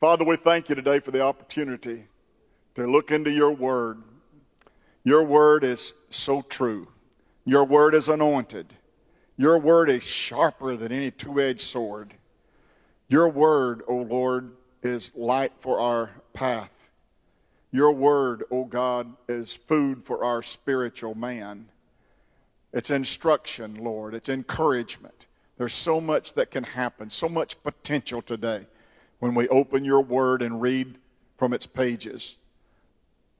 Father, we thank you today for the opportunity to look into your word. Your word is so true. Your word is anointed. Your word is sharper than any two edged sword. Your word, O Lord, is light for our path. Your word, O God, is food for our spiritual man. It's instruction, Lord. It's encouragement. There's so much that can happen, so much potential today when we open your word and read from its pages.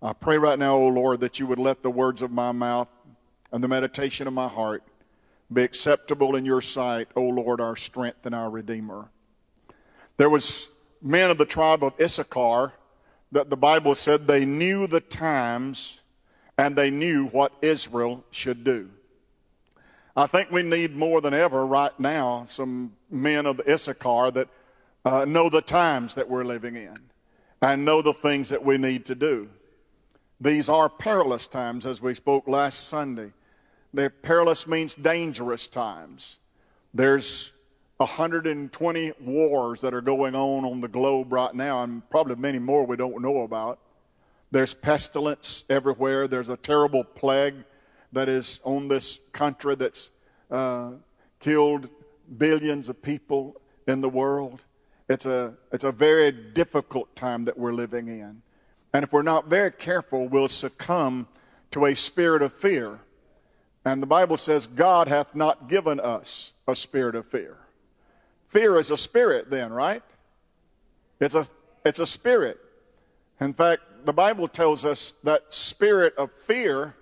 I pray right now, O Lord, that you would let the words of my mouth and the meditation of my heart be acceptable in your sight, O Lord, our strength and our Redeemer. There was men of the tribe of Issachar that the Bible said they knew the times and they knew what Israel should do. I think we need more than ever right now some men of the Issachar that uh, know the times that we're living in and know the things that we need to do. These are perilous times, as we spoke last Sunday. The perilous means dangerous times. There's 120 wars that are going on on the globe right now, and probably many more we don't know about. There's pestilence everywhere. There's a terrible plague that is on this country that's uh, killed billions of people in the world. It's a, it's a very difficult time that we're living in. And if we're not very careful, we'll succumb to a spirit of fear. And the Bible says, God hath not given us a spirit of fear. Fear is a spirit, then, right? It's a, it's a spirit. In fact, the Bible tells us that spirit of fear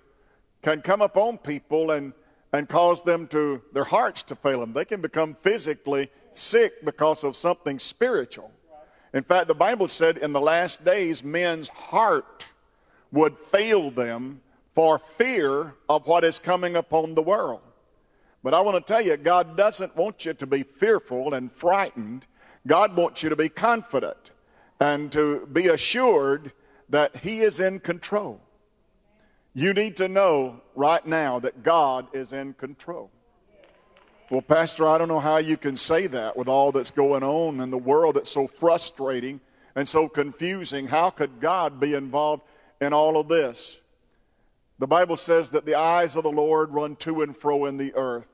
can come upon people and, and cause them to, their hearts to fail them. They can become physically sick because of something spiritual. In fact, the Bible said in the last days, men's heart would fail them for fear of what is coming upon the world. But I want to tell you, God doesn't want you to be fearful and frightened. God wants you to be confident and to be assured that He is in control. You need to know right now that God is in control. Well, Pastor, I don't know how you can say that with all that's going on in the world that's so frustrating and so confusing. How could God be involved in all of this? The Bible says that the eyes of the Lord run to and fro in the earth,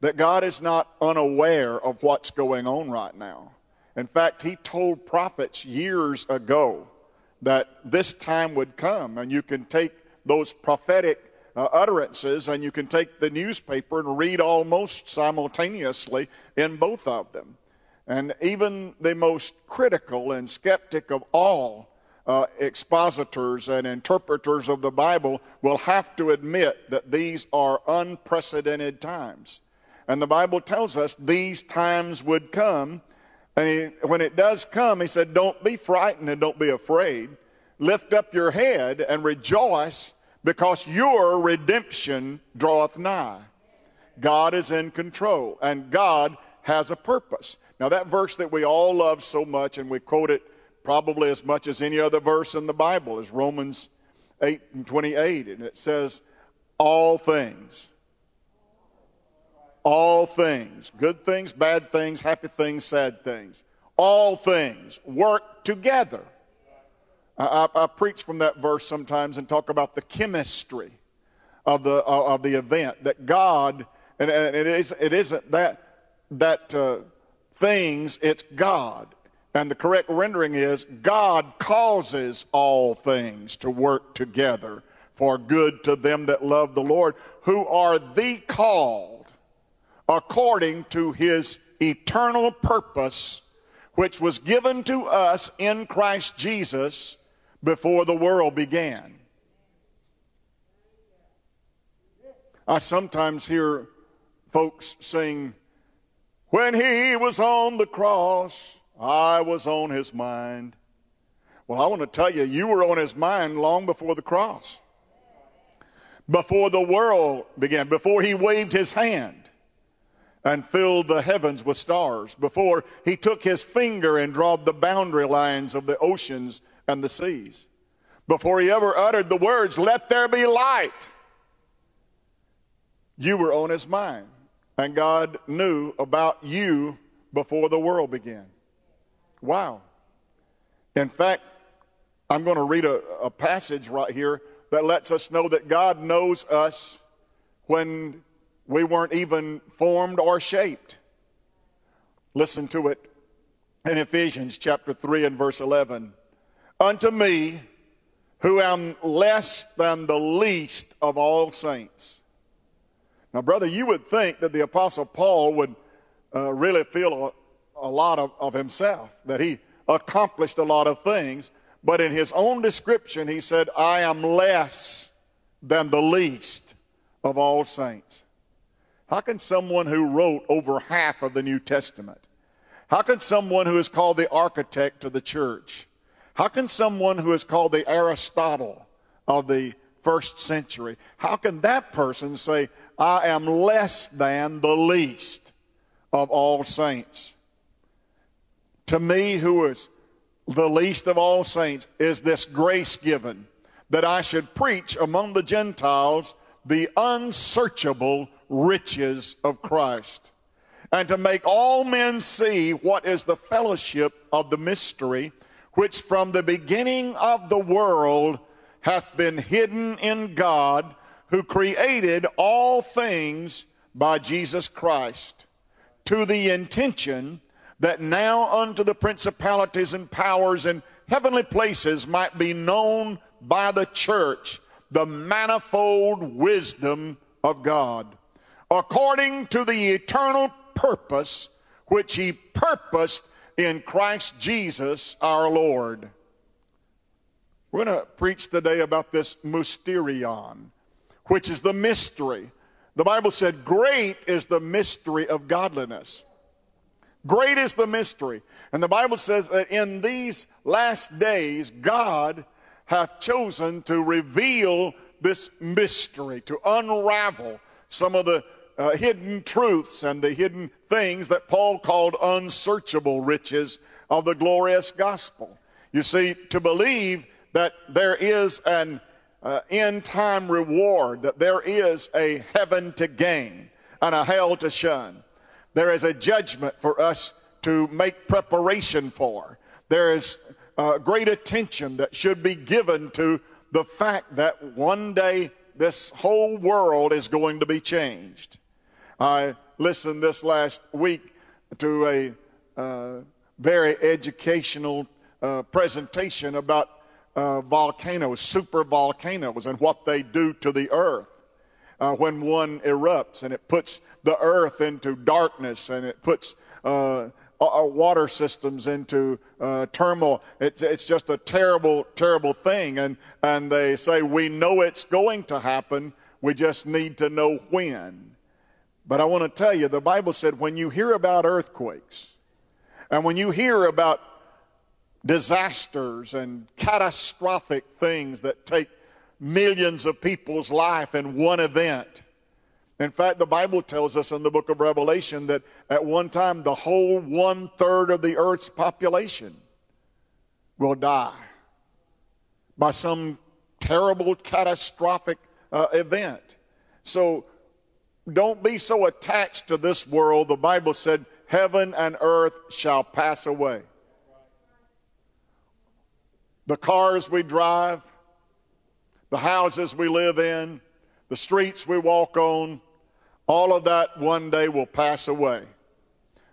that God is not unaware of what's going on right now. In fact, He told prophets years ago that this time would come, and you can take those prophetic uh, utterances, and you can take the newspaper and read almost simultaneously in both of them. And even the most critical and skeptic of all uh, expositors and interpreters of the Bible will have to admit that these are unprecedented times. And the Bible tells us these times would come. And he, when it does come, he said, Don't be frightened and don't be afraid. Lift up your head and rejoice because your redemption draweth nigh. God is in control, and God has a purpose. Now, that verse that we all love so much, and we quote it probably as much as any other verse in the Bible, is Romans 8 and 28, and it says, All things, all things, good things, bad things, happy things, sad things, all things work together I, I, preach from that verse sometimes and talk about the chemistry of the, uh, of the event. That God, and, and it, is, it isn't that, that uh, things, it's God. And the correct rendering is God causes all things to work together for good to them that love the Lord, who are the called according to his eternal purpose, which was given to us in Christ Jesus before the world began. I sometimes hear folks sing, When he was on the cross, I was on his mind. Well, I want to tell you, you were on his mind long before the cross, before the world began, before he waved his hand and filled the heavens with stars, before he took his finger and drawed the boundary lines of the oceans and the seas. Before he ever uttered the words, Let there be light, you were on his mind. And God knew about you before the world began. Wow. In fact, I'm going to read a, a passage right here that lets us know that God knows us when we weren't even formed or shaped. Listen to it in Ephesians chapter 3 and verse 11. Unto me, who am less than the least of all saints. Now, brother, you would think that the Apostle Paul would uh, really feel a, a lot of, of himself, that he accomplished a lot of things, but in his own description, he said, I am less than the least of all saints. How can someone who wrote over half of the New Testament, how can someone who is called the architect of the church, how can someone who is called the Aristotle of the first century, how can that person say, I am less than the least of all saints? To me, who is the least of all saints, is this grace given that I should preach among the Gentiles the unsearchable riches of Christ, and to make all men see what is the fellowship of the mystery, which from the beginning of the world hath been hidden in God, who created all things by Jesus Christ, to the intention that now unto the principalities and powers in heavenly places might be known by the church the manifold wisdom of God, according to the eternal purpose which He purposed in Christ Jesus our Lord. We're going to preach today about this mysterion, which is the mystery. The Bible said, Great is the mystery of godliness. Great is the mystery. And the Bible says that in these last days, God hath chosen to reveal this mystery, to unravel some of the uh, hidden truths and the hidden things that Paul called unsearchable riches of the glorious gospel. You see, to believe that there is an uh, end time reward, that there is a heaven to gain and a hell to shun, there is a judgment for us to make preparation for. There is uh, great attention that should be given to the fact that one day this whole world is going to be changed. I listened this last week to a uh, very educational uh, presentation about uh, volcanoes, super volcanoes, and what they do to the earth uh, when one erupts and it puts the earth into darkness and it puts uh, water systems into uh, turmoil. It's, it's just a terrible, terrible thing. And, and they say, we know it's going to happen. We just need to know when. But I want to tell you, the Bible said when you hear about earthquakes and when you hear about disasters and catastrophic things that take millions of people's life in one event, in fact, the Bible tells us in the book of Revelation that at one time the whole one third of the earth's population will die by some terrible, catastrophic uh, event. So don't be so attached to this world. The Bible said, Heaven and earth shall pass away. The cars we drive, the houses we live in, the streets we walk on, all of that one day will pass away.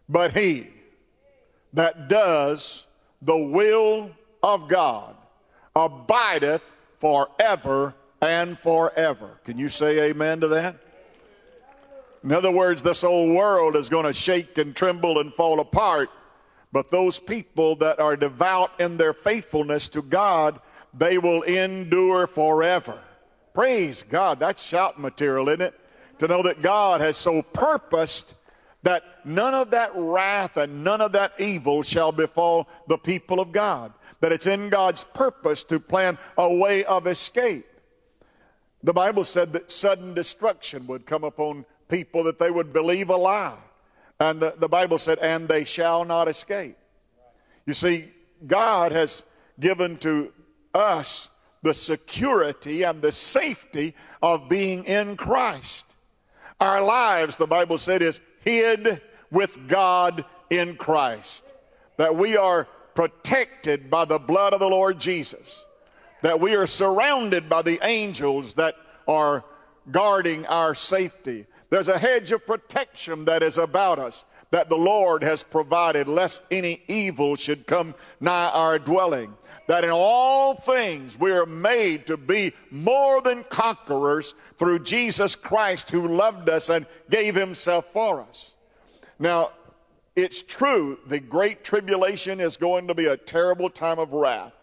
But he that does the will of God abideth forever and forever. Can you say amen to that? In other words, this old world is going to shake and tremble and fall apart, but those people that are devout in their faithfulness to God, they will endure forever. Praise God. That's shout material, isn't it? to know that God has so purposed that none of that wrath and none of that evil shall befall the people of God. That it's in God's purpose to plan a way of escape. The Bible said that sudden destruction would come upon people, that they would believe a lie. And the, the Bible said, and they shall not escape. You see, God has given to us the security and the safety of being in Christ. Our lives, the Bible said, is hid with God in Christ. That we are protected by the blood of the Lord Jesus, that we are surrounded by the angels that are guarding our safety. There's a hedge of protection that is about us that the Lord has provided, lest any evil should come nigh our dwelling. That in all things we are made to be more than conquerors through Jesus Christ who loved us and gave himself for us. Now, it's true, the great tribulation is going to be a terrible time of wrath.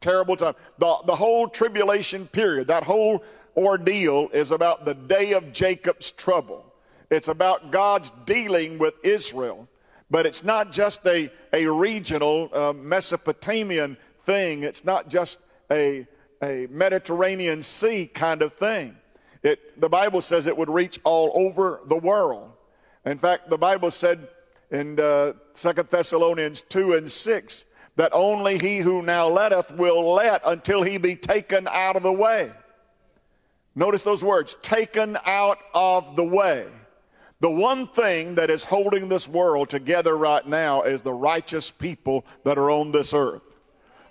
Terrible time. The, the whole tribulation period, that whole ordeal is about the day of Jacob's trouble. It's about God's dealing with Israel. But it's not just a, a regional uh, Mesopotamian thing, it's not just a, a Mediterranean Sea kind of thing. It, the Bible says it would reach all over the world. In fact, the Bible said in uh, 2 Thessalonians 2 and 6 that only he who now letteth will let until he be taken out of the way. Notice those words taken out of the way. The one thing that is holding this world together right now is the righteous people that are on this earth.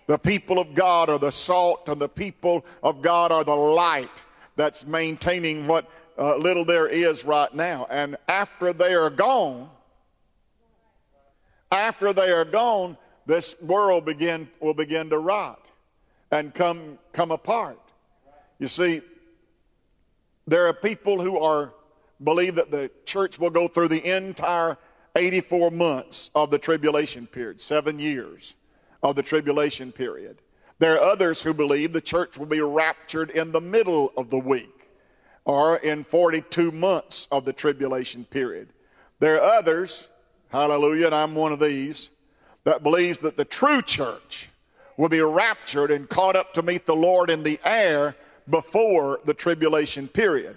The people of God are the salt, and the people of God are the light that's maintaining what uh, little there is right now. And after they are gone, after they are gone, this world begin, will begin to rot and come, come apart. You see, there are people who are believe that the church will go through the entire 84 months of the tribulation period, seven years of the tribulation period. There are others who believe the church will be raptured in the middle of the week or in 42 months of the tribulation period. There are others, hallelujah, and I'm one of these, that believes that the true church will be raptured and caught up to meet the Lord in the air before the tribulation period.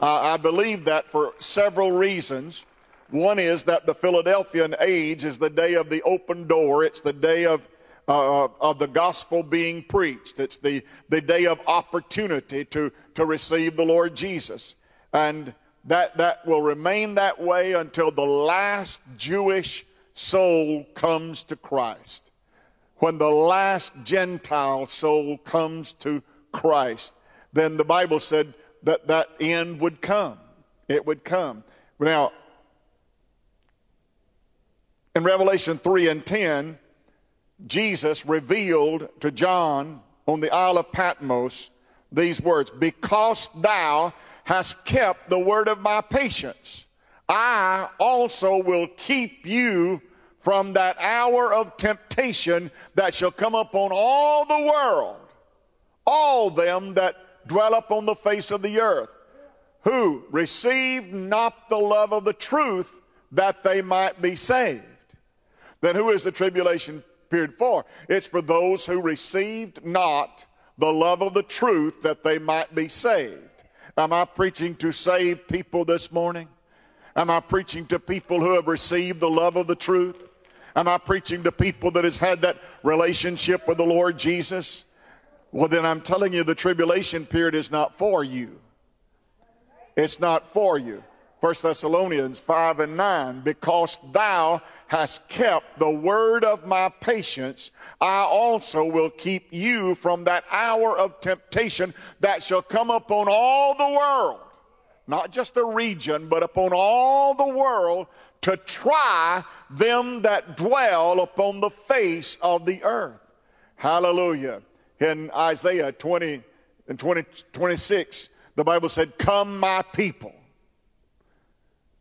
Uh, I believe that for several reasons. One is that the Philadelphian age is the day of the open door. It's the day of, uh, of the gospel being preached. It's the, the day of opportunity to, to receive the Lord Jesus. And that, that will remain that way until the last Jewish soul comes to Christ. When the last Gentile soul comes to Christ, then the Bible said that that end would come. It would come. Now, in Revelation 3 and 10, Jesus revealed to John on the Isle of Patmos these words Because thou hast kept the word of my patience, I also will keep you from that hour of temptation that shall come upon all the world, all them that dwell upon the face of the earth, who received not the love of the truth that they might be saved. Then who is the tribulation period for? It's for those who received not the love of the truth that they might be saved. Am I preaching to save people this morning? Am I preaching to people who have received the love of the truth? Am I preaching to people that has had that relationship with the Lord Jesus? Well, then I'm telling you, the tribulation period is not for you. It's not for you. 1 Thessalonians 5 and 9, because thou hast kept the word of my patience, I also will keep you from that hour of temptation that shall come upon all the world, not just a region, but upon all the world to try them that dwell upon the face of the earth. Hallelujah in Isaiah 20 and 20, 26, the Bible said, Come, my people.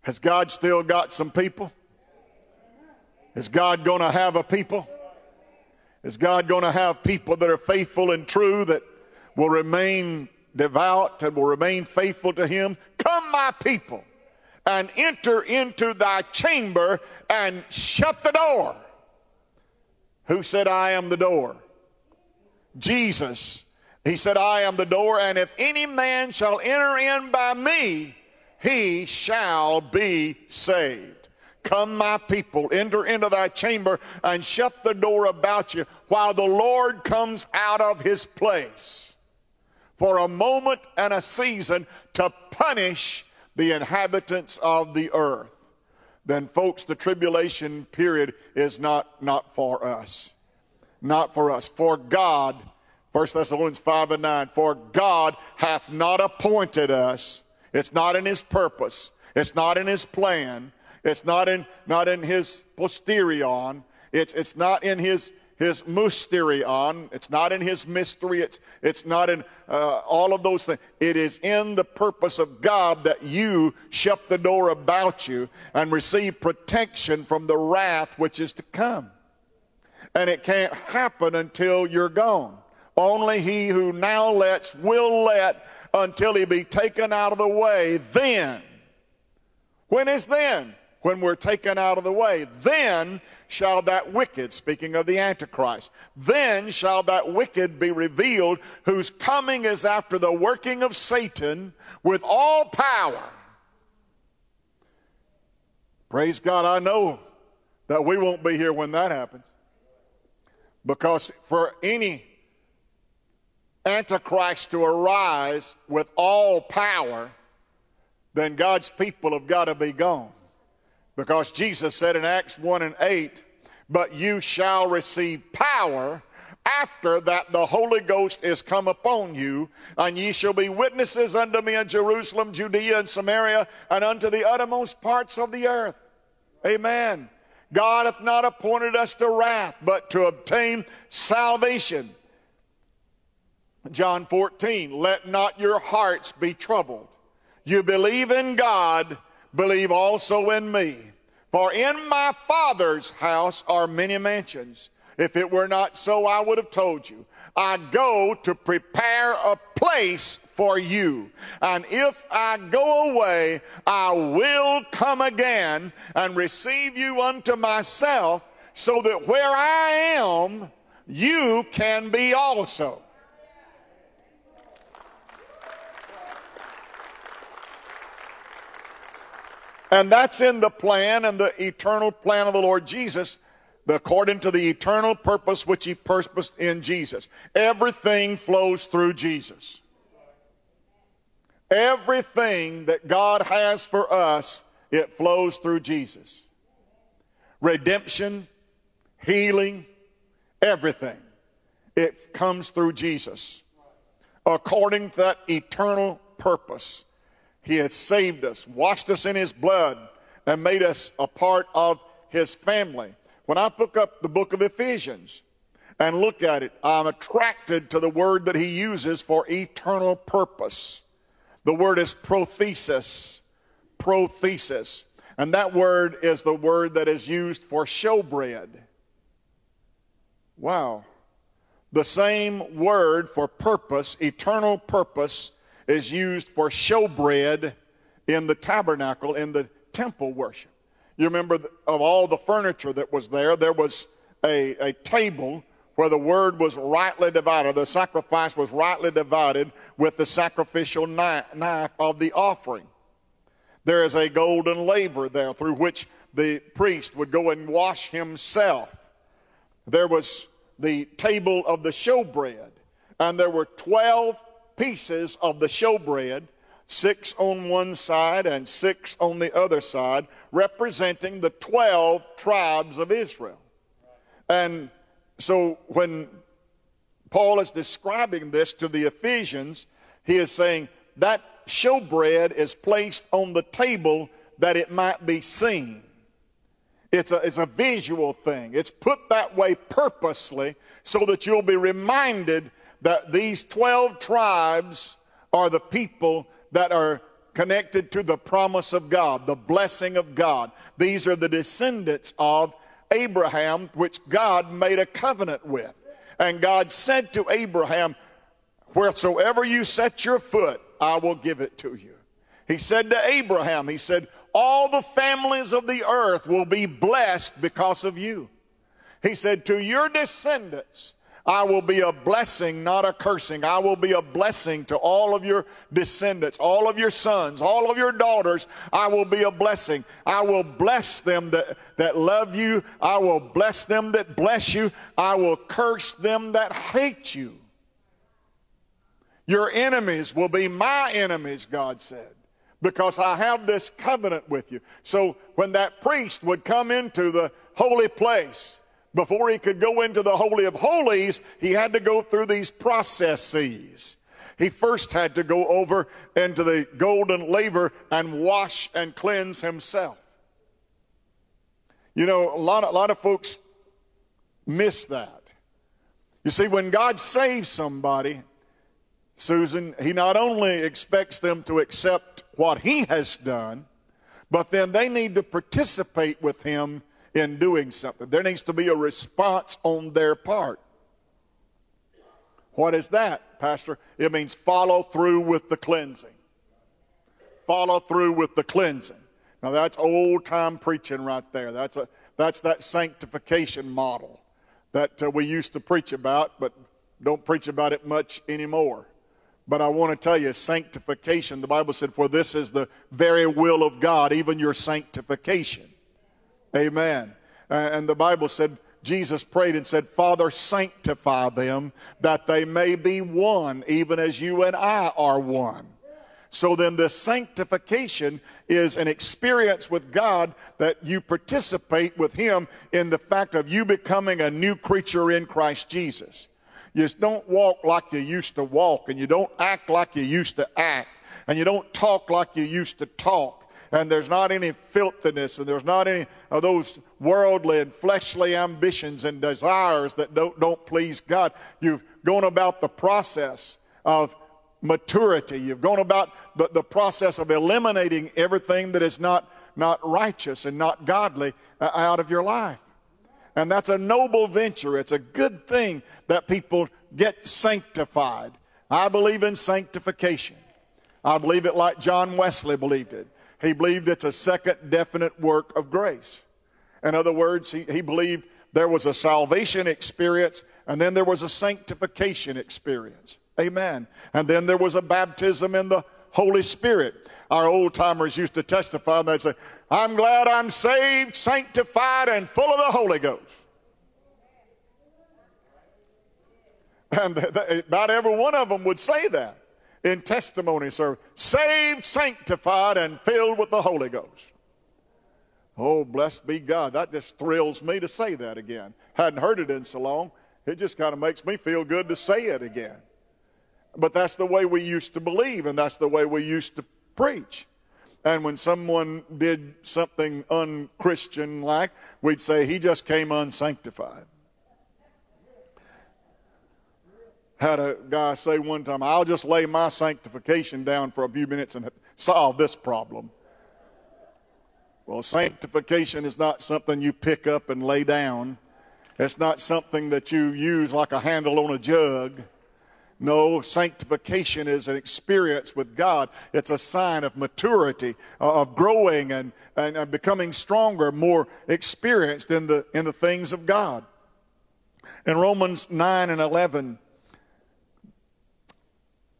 Has God still got some people? Is God going to have a people? Is God going to have people that are faithful and true that will remain devout and will remain faithful to Him? Come, my people, and enter into thy chamber and shut the door. Who said, I am the door? Jesus. He said, I am the door, and if any man shall enter in by me, he shall be saved. Come, my people, enter into thy chamber and shut the door about you while the Lord comes out of his place for a moment and a season to punish the inhabitants of the earth. then folks, the tribulation period is not, not for us. Not for us. For God, 1 Thessalonians 5 and 9, for God hath not appointed us. It's not in his purpose. It's not in his plan. It's not in, not in his posterion. It's, it's not in his, his mysterion. It's not in his mystery. It's, it's not in uh, all of those things. It is in the purpose of God that you shut the door about you and receive protection from the wrath which is to come. And it can't happen until you're gone. Only he who now lets will let until he be taken out of the way. Then, when is then? When we're taken out of the way. Then shall that wicked, speaking of the Antichrist, then shall that wicked be revealed, whose coming is after the working of Satan with all power. Praise God, I know that we won't be here when that happens. Because for any Antichrist to arise with all power, then God's people have got to be gone. Because Jesus said in Acts 1 and 8, But you shall receive power after that the Holy Ghost is come upon you, and ye shall be witnesses unto me in Jerusalem, Judea, and Samaria, and unto the uttermost parts of the earth. Amen. God hath not appointed us to wrath, but to obtain salvation. John 14, let not your hearts be troubled. You believe in God, believe also in me. For in my Father's house are many mansions. If it were not so, I would have told you. I go to prepare a place for you. And if I go away, I will come again and receive you unto myself, so that where I am, you can be also. And that's in the plan and the eternal plan of the Lord Jesus, according to the eternal purpose which He purposed in Jesus. Everything flows through Jesus. Everything that God has for us, it flows through Jesus. Redemption, healing, everything. It comes through Jesus. According to that eternal purpose he has saved us, washed us in His blood, and made us a part of His family. When I pick up the book of Ephesians and look at it, I'm attracted to the word that he uses for eternal purpose. The word is prothesis. Prothesis. And that word is the word that is used for showbread. Wow. The same word for purpose, eternal purpose, is used for showbread in the tabernacle, in the temple worship. You remember of all the furniture that was there, there was a, a table where the word was rightly divided, the sacrifice was rightly divided with the sacrificial knife of the offering. There is a golden laver there through which the priest would go and wash himself. There was the table of the showbread, and there were 12 pieces of the showbread, six on one side and six on the other side, representing the 12 tribes of Israel. And so when Paul is describing this to the Ephesians, he is saying that showbread is placed on the table that it might be seen. It's a, it's a visual thing. It's put that way purposely so that you'll be reminded that these 12 tribes are the people that are connected to the promise of God, the blessing of God. These are the descendants of Abraham, which God made a covenant with. And God said to Abraham, Wheresoever you set your foot, I will give it to you. He said to Abraham, He said, All the families of the earth will be blessed because of you. He said, To your descendants, I will be a blessing, not a cursing. I will be a blessing to all of your descendants, all of your sons, all of your daughters. I will be a blessing. I will bless them that, that love you. I will bless them that bless you. I will curse them that hate you. Your enemies will be my enemies, God said. because I have this covenant with you. So when that priest would come into the holy place, before he could go into the Holy of Holies, he had to go through these processes. He first had to go over into the golden laver and wash and cleanse himself. You know, a lot of, a lot of folks miss that. You see, when God saves somebody, Susan, He not only expects them to accept what He has done, but then they need to participate with Him in doing something. There needs to be a response on their part. What is that, Pastor? It means follow through with the cleansing. Follow through with the cleansing. Now that's old time preaching right there. That's a that's that sanctification model that uh, we used to preach about, but don't preach about it much anymore. But I want to tell you, sanctification, the Bible said, for this is the very will of God, even your sanctification. Amen. And the Bible said, Jesus prayed and said, Father, sanctify them that they may be one, even as you and I are one. So then, this sanctification is an experience with God that you participate with Him in the fact of you becoming a new creature in Christ Jesus. You just don't walk like you used to walk, and you don't act like you used to act, and you don't talk like you used to talk and there's not any filthiness, and there's not any of those worldly and fleshly ambitions and desires that don't, don't please God. You've gone about the process of maturity. You've gone about the, the process of eliminating everything that is not, not righteous and not godly uh, out of your life. And that's a noble venture. It's a good thing that people get sanctified. I believe in sanctification. I believe it like John Wesley believed it. He believed it's a second definite work of grace. In other words, he, he believed there was a salvation experience and then there was a sanctification experience. Amen. And then there was a baptism in the Holy Spirit. Our old timers used to testify and they'd say, I'm glad I'm saved, sanctified, and full of the Holy Ghost. And about every one of them would say that in testimony service. Saved, sanctified, and filled with the Holy Ghost. Oh, blessed be God. That just thrills me to say that again. Hadn't heard it in so long. It just kind of makes me feel good to say it again. But that's the way we used to believe, and that's the way we used to preach. And when someone did something unchristian like, we'd say, he just came unsanctified. Had a guy say one time, I'll just lay my sanctification down for a few minutes and solve this problem. Well, sanctification is not something you pick up and lay down. It's not something that you use like a handle on a jug. No, sanctification is an experience with God. It's a sign of maturity, uh, of growing and, and, and becoming stronger, more experienced in the, in the things of God. In Romans 9 and 11,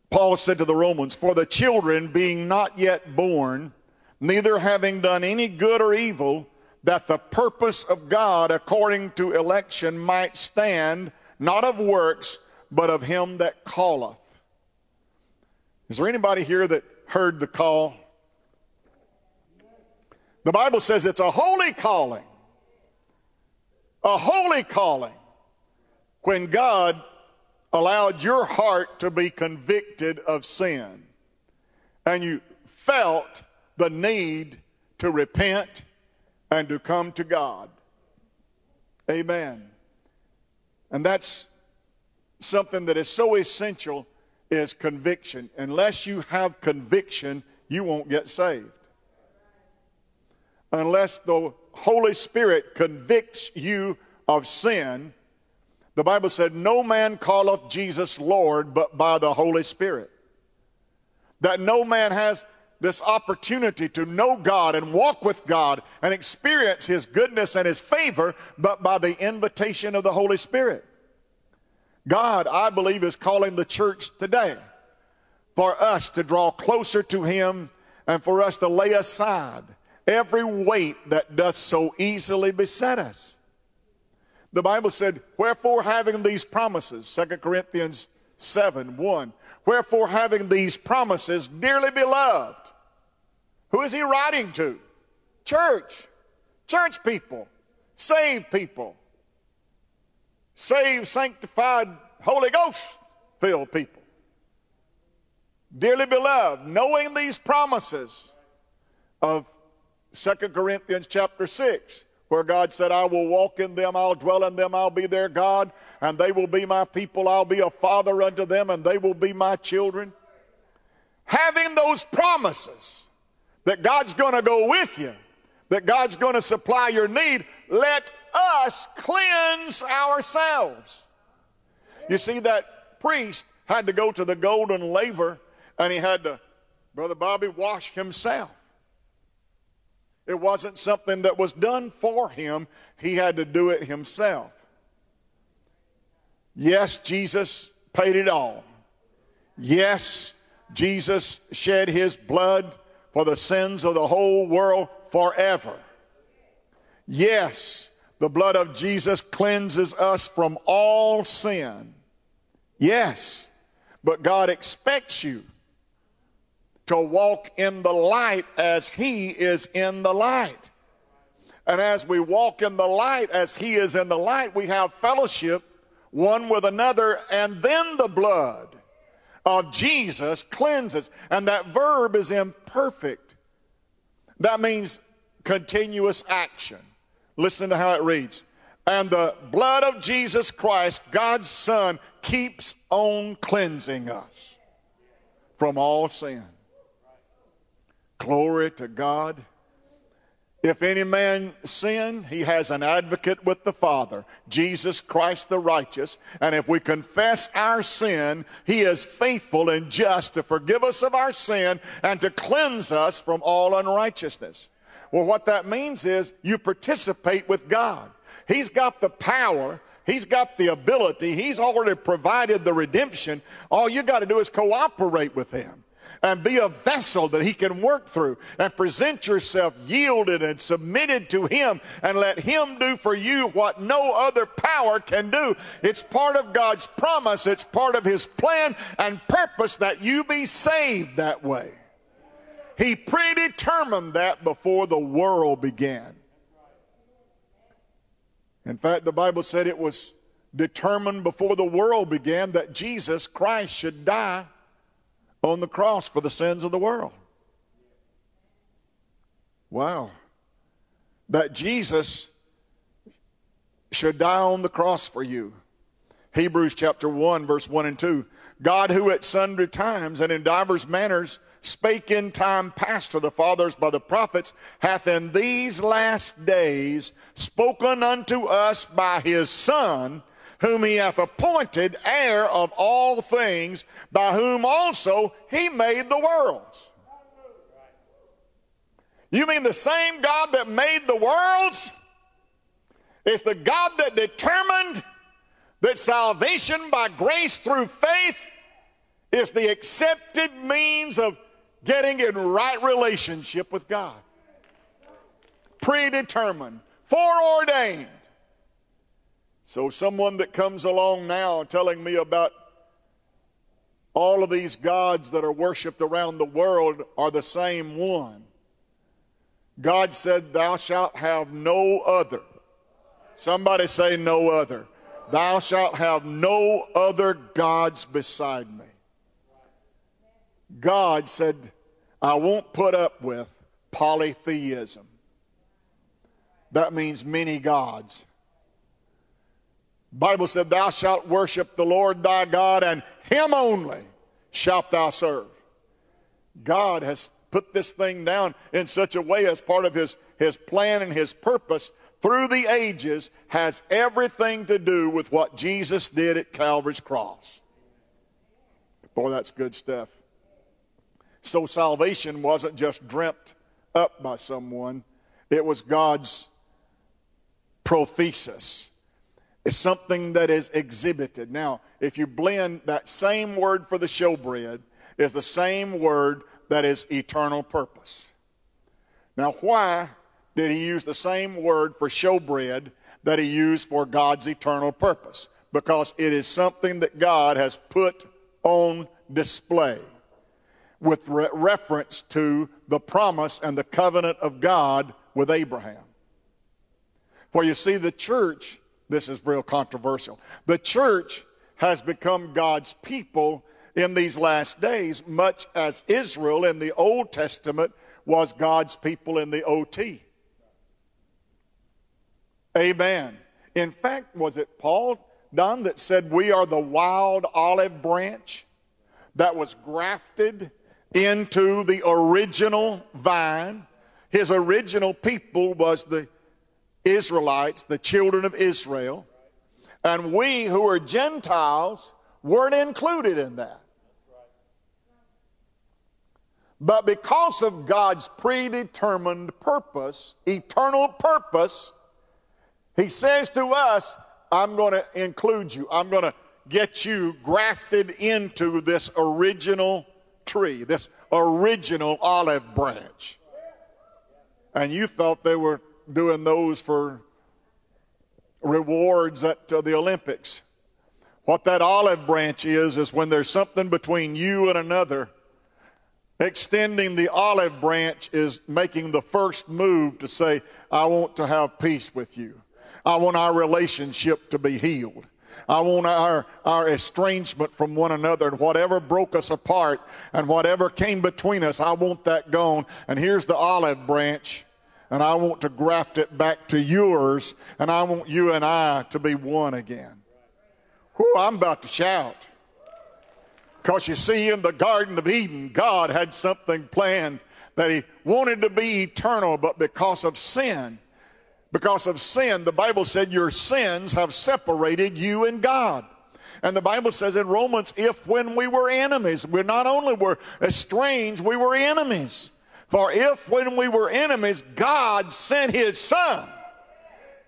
Paul said to the Romans, For the children being not yet born, neither having done any good or evil, that the purpose of God according to election might stand, not of works, but of him that calleth. Is there anybody here that heard the call? The Bible says it's a holy calling. A holy calling. When God allowed your heart to be convicted of sin and you felt the need to repent and to come to God. Amen. And that's something that is so essential is conviction. Unless you have conviction, you won't get saved. Unless the Holy Spirit convicts you of sin, the Bible said, No man calleth Jesus Lord but by the Holy Spirit. That no man has this opportunity to know God and walk with God and experience His goodness and His favor, but by the invitation of the Holy Spirit. God, I believe, is calling the church today for us to draw closer to Him and for us to lay aside every weight that doth so easily beset us. The Bible said, Wherefore having these promises, 2 Corinthians 7 1, wherefore having these promises, dearly beloved, Who is he writing to? Church. Church people. Saved people. Saved, sanctified, Holy Ghost filled people. Dearly beloved, knowing these promises of 2 Corinthians chapter 6, where God said, I will walk in them, I'll dwell in them, I'll be their God, and they will be my people, I'll be a father unto them, and they will be my children. Having those promises that God's going to go with you, that God's going to supply your need, let us cleanse ourselves. You see, that priest had to go to the golden laver and he had to, Brother Bobby, wash himself. It wasn't something that was done for him, he had to do it himself. Yes, Jesus paid it all. Yes, Jesus shed his blood for the sins of the whole world forever. Yes, the blood of Jesus cleanses us from all sin. Yes, but God expects you to walk in the light as He is in the light. And as we walk in the light as He is in the light, we have fellowship one with another, and then the blood of Jesus cleanses. And that verb is imperfect. That means continuous action. Listen to how it reads. And the blood of Jesus Christ, God's Son, keeps on cleansing us from all sin. Glory to God. If any man sin, he has an advocate with the Father, Jesus Christ the righteous. And if we confess our sin, he is faithful and just to forgive us of our sin and to cleanse us from all unrighteousness. Well, what that means is you participate with God. He's got the power He's got the ability. He's already provided the redemption. All you got to do is cooperate with Him and be a vessel that He can work through and present yourself yielded and submitted to Him and let Him do for you what no other power can do. It's part of God's promise, it's part of His plan and purpose that you be saved that way. He predetermined that before the world began. In fact, the Bible said it was determined before the world began that Jesus Christ should die on the cross for the sins of the world. Wow. That Jesus should die on the cross for you. Hebrews chapter 1, verse 1 and 2. God, who at sundry times and in divers manners spake in time past to the fathers by the prophets, hath in these last days spoken unto us by his Son, whom he hath appointed heir of all things, by whom also he made the worlds. You mean the same God that made the worlds It's the God that determined that salvation by grace through faith is the accepted means of getting in right relationship with God. Predetermined, foreordained. So, someone that comes along now telling me about all of these gods that are worshiped around the world are the same one. God said, Thou shalt have no other. Somebody say, No other. Thou shalt have no other gods beside me. God said, I won't put up with polytheism. That means many gods. Bible said, Thou shalt worship the Lord thy God, and him only shalt thou serve. God has put this thing down in such a way as part of his, his plan and his purpose through the ages has everything to do with what Jesus did at Calvary's cross. Boy, that's good stuff. So salvation wasn't just dreamt up by someone, it was God's prothesis. It's something that is exhibited. Now, if you blend that same word for the showbread, is the same word that is eternal purpose. Now, why did he use the same word for showbread that he used for God's eternal purpose? Because it is something that God has put on display. with re- reference to the promise and the covenant of God with Abraham. For you see, the church, this is real controversial, the church has become God's people in these last days, much as Israel in the Old Testament was God's people in the OT. Amen. In fact, was it Paul Dunn that said, We are the wild olive branch that was grafted into the original vine? His original people was the Israelites, the children of Israel. And we who are Gentiles weren't included in that. But because of God's predetermined purpose, eternal purpose, He says to us, I'm going to include you. I'm going to get you grafted into this original tree, this original olive branch. And you thought they were doing those for rewards at uh, the Olympics. What that olive branch is, is when there's something between you and another, extending the olive branch is making the first move to say, I want to have peace with you. I want our relationship to be healed. I want our, our estrangement from one another and whatever broke us apart and whatever came between us, I want that gone. And here's the olive branch, and I want to graft it back to yours, and I want you and I to be one again. Whew, I'm about to shout. Because you see, in the Garden of Eden, God had something planned that He wanted to be eternal, but because of sin, because of sin, the Bible said your sins have separated you and God. And the Bible says in Romans, if when we were enemies, we not only were estranged, we were enemies. For if when we were enemies, God sent his son,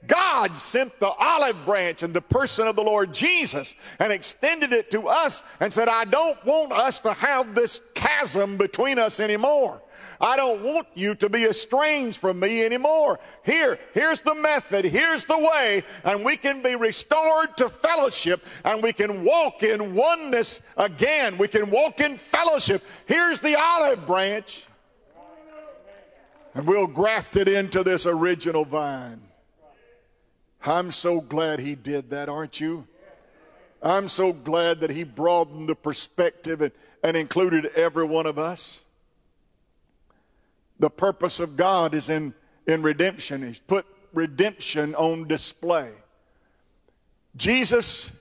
God sent the olive branch in the person of the Lord Jesus and extended it to us and said, I don't want us to have this chasm between us anymore. I don't want you to be estranged from me anymore. Here, here's the method, here's the way, and we can be restored to fellowship and we can walk in oneness again. We can walk in fellowship. Here's the olive branch, and we'll graft it into this original vine. I'm so glad he did that, aren't you? I'm so glad that he broadened the perspective and, and included every one of us. The purpose of God is in, in redemption. He's put redemption on display. Jesus,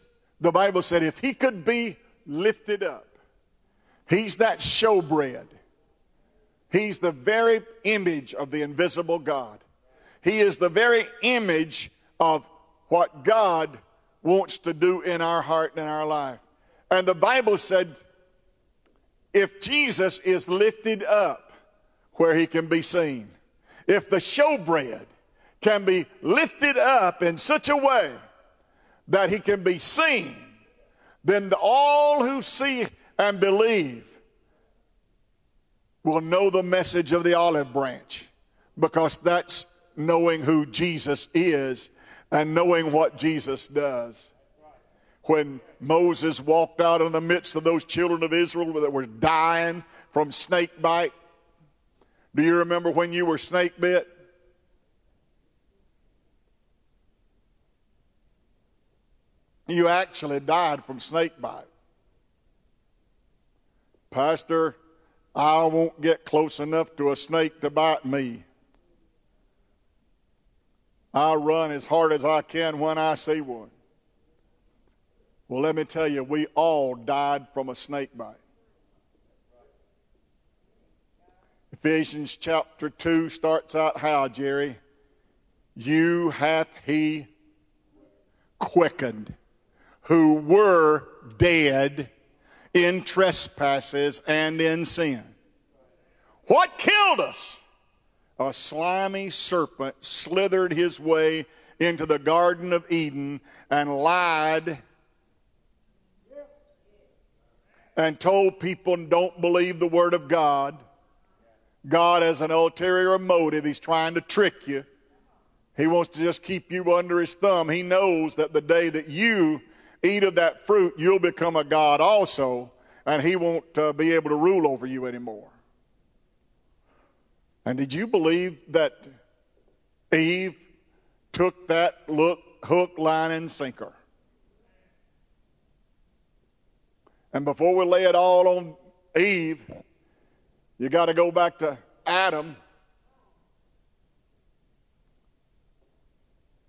the Bible said, if he could be lifted up, he's that showbread. He's the very image of the invisible God. He is the very image of what God wants to do in our heart and in our life. And the Bible said, if Jesus is lifted up, where he can be seen. If the showbread can be lifted up in such a way that he can be seen, then all who see and believe will know the message of the olive branch because that's knowing who Jesus is and knowing what Jesus does. When Moses walked out in the midst of those children of Israel that were dying from snake bite, do you remember when you were snake bit? You actually died from snake bite. Pastor, I won't get close enough to a snake to bite me. I run as hard as I can when I see one. Well, let me tell you, we all died from a snake bite. Ephesians chapter 2 starts out how, Jerry? You hath he quickened who were dead in trespasses and in sin. What killed us? A slimy serpent slithered his way into the Garden of Eden and lied and told people don't believe the Word of God God has an ulterior motive. He's trying to trick you. He wants to just keep you under his thumb. He knows that the day that you eat of that fruit, you'll become a God also. and he won't uh, be able to rule over you anymore. And did you believe that Eve took that look, hook, line, and sinker? And before we lay it all on Eve, you got to go back to Adam.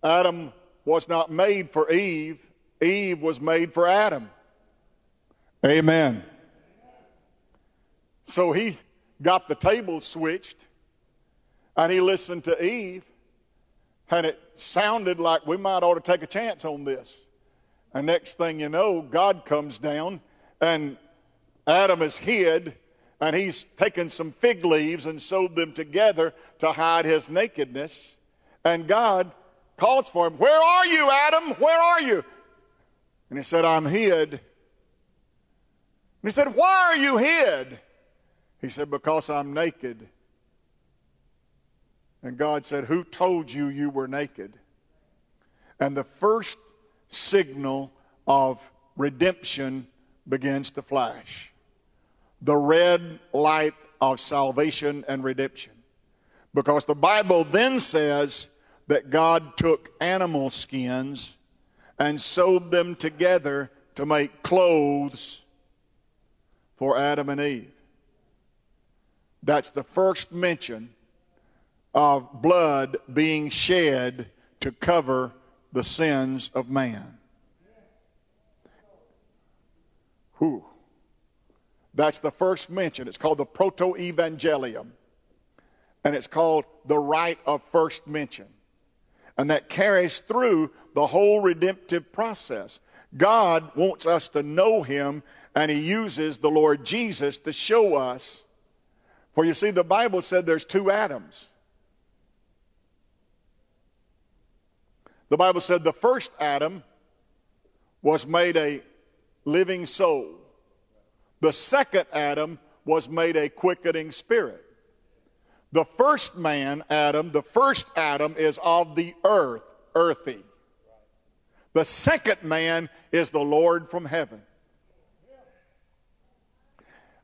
Adam was not made for Eve, Eve was made for Adam. Amen. So he got the table switched and he listened to Eve, and it sounded like we might ought to take a chance on this. And next thing you know, God comes down and Adam is hid and he's taken some fig leaves and sewed them together to hide his nakedness. And God calls for him, Where are you, Adam? Where are you? And he said, I'm hid. And he said, Why are you hid? He said, Because I'm naked. And God said, Who told you you were naked? And the first signal of redemption begins to flash the red light of salvation and redemption. Because the Bible then says that God took animal skins and sewed them together to make clothes for Adam and Eve. That's the first mention of blood being shed to cover the sins of man. Whew. That's the first mention. It's called the Proto Evangelium. And it's called the rite of first mention. And that carries through the whole redemptive process. God wants us to know Him, and He uses the Lord Jesus to show us. For you see, the Bible said there's two Adams. The Bible said the first Adam was made a living soul. The second Adam was made a quickening spirit. The first man, Adam, the first Adam is of the earth, earthy. The second man is the Lord from heaven.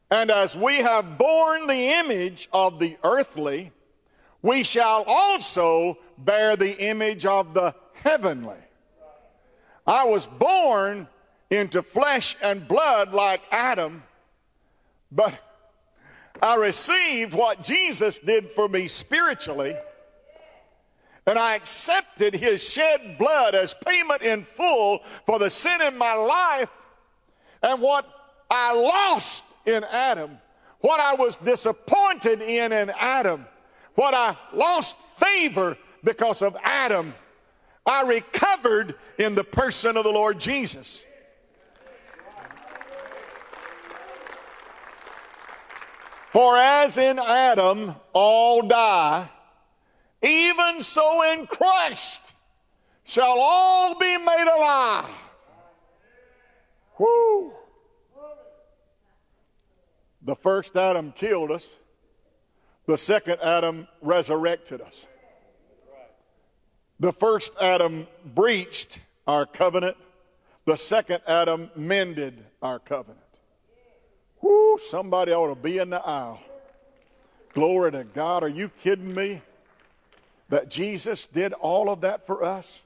And as we have borne the image of the earthly, we shall also bear the image of the heavenly. I was born into flesh and blood like Adam, but I received what Jesus did for me spiritually, and I accepted his shed blood as payment in full for the sin in my life, and what I lost in Adam, what I was disappointed in in Adam, what I lost favor because of Adam, I recovered in the person of the Lord Jesus. For as in Adam all die, even so in Christ shall all be made alive. Whoo! The first Adam killed us, the second Adam resurrected us. The first Adam breached our covenant, the second Adam mended our covenant. Whoo, somebody ought to be in the aisle. Glory to God. Are you kidding me? That Jesus did all of that for us?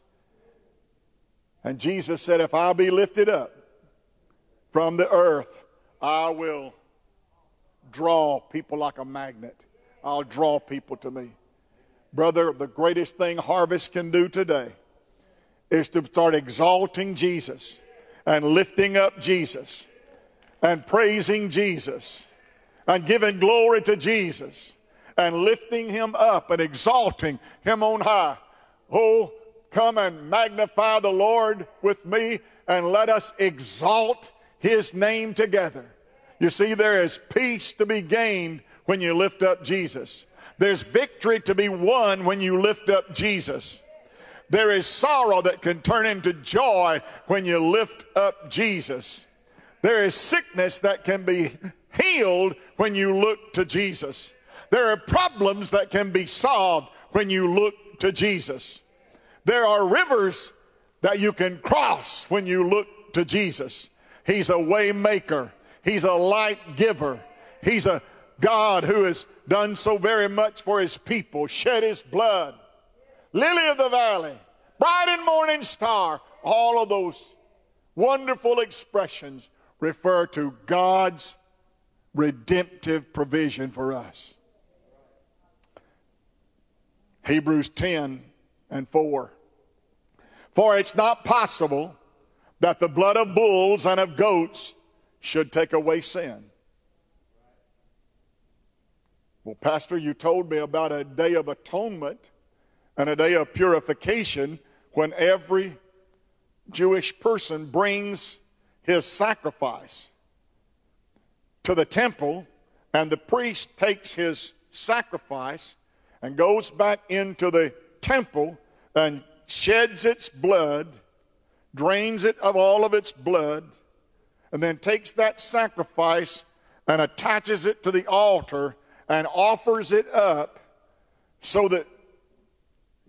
And Jesus said, If I be lifted up from the earth, I will draw people like a magnet. I'll draw people to me. Brother, the greatest thing Harvest can do today is to start exalting Jesus and lifting up Jesus and praising Jesus and giving glory to Jesus and lifting him up and exalting him on high. Oh, come and magnify the Lord with me and let us exalt his name together. You see, there is peace to be gained when you lift up Jesus. There's victory to be won when you lift up Jesus. There is sorrow that can turn into joy when you lift up Jesus. There is sickness that can be healed when you look to Jesus. There are problems that can be solved when you look to Jesus. There are rivers that you can cross when you look to Jesus. He's a way maker. He's a light giver. He's a God who has done so very much for his people, shed his blood. Lily of the valley, bright and morning star, all of those wonderful expressions refer to God's redemptive provision for us. Hebrews 10 and 4. For it's not possible that the blood of bulls and of goats should take away sin. Well, Pastor, you told me about a day of atonement and a day of purification when every Jewish person brings his sacrifice to the temple, and the priest takes his sacrifice and goes back into the temple and sheds its blood, drains it of all of its blood, and then takes that sacrifice and attaches it to the altar and offers it up so that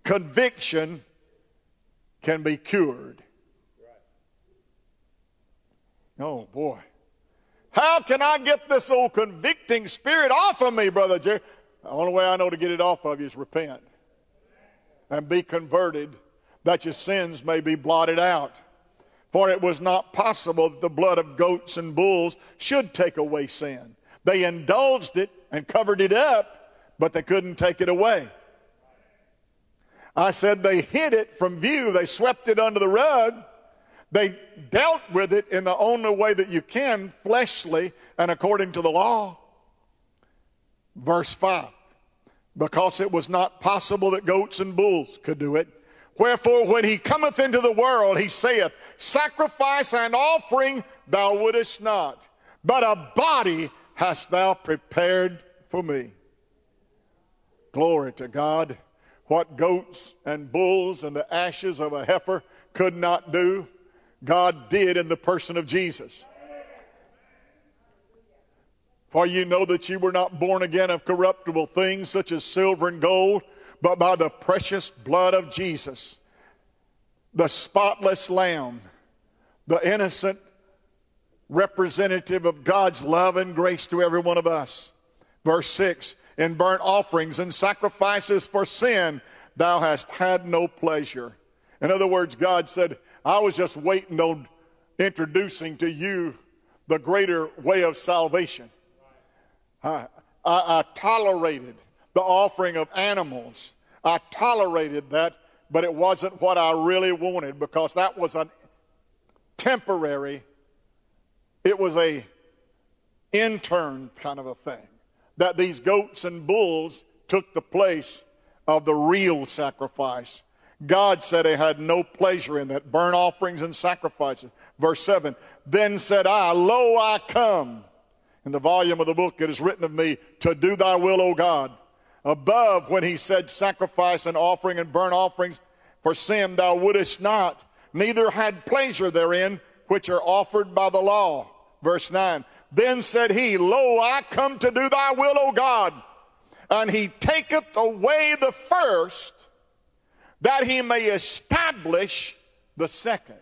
conviction can be cured. Oh boy. How can I get this old convicting spirit off of me, Brother Jerry? The only way I know to get it off of you is repent and be converted that your sins may be blotted out. For it was not possible that the blood of goats and bulls should take away sin. They indulged it and covered it up, but they couldn't take it away. I said they hid it from view, they swept it under the rug. They dealt with it in the only way that you can, fleshly and according to the law. Verse 5 Because it was not possible that goats and bulls could do it. Wherefore, when he cometh into the world, he saith, Sacrifice and offering thou wouldest not, but a body hast thou prepared for me. Glory to God. What goats and bulls and the ashes of a heifer could not do, God did in the person of Jesus. For you know that you were not born again of corruptible things such as silver and gold, but by the precious blood of Jesus, the spotless lamb, the innocent representative of God's love and grace to every one of us. Verse 6 In burnt offerings and sacrifices for sin, thou hast had no pleasure. In other words, God said, I was just waiting on introducing to you the greater way of salvation. I, I, I tolerated the offering of animals. I tolerated that, but it wasn't what I really wanted because that was a temporary, it was a intern kind of a thing. That these goats and bulls took the place of the real sacrifice. God said he had no pleasure in that burnt offerings and sacrifices. Verse 7 Then said I, Lo, I come. In the volume of the book it is written of me, To do thy will, O God. Above, when he said, Sacrifice and offering and burnt offerings for sin thou wouldest not, neither had pleasure therein, which are offered by the law. Verse 9 Then said he, Lo, I come to do thy will, O God. And he taketh away the first that he may establish the second.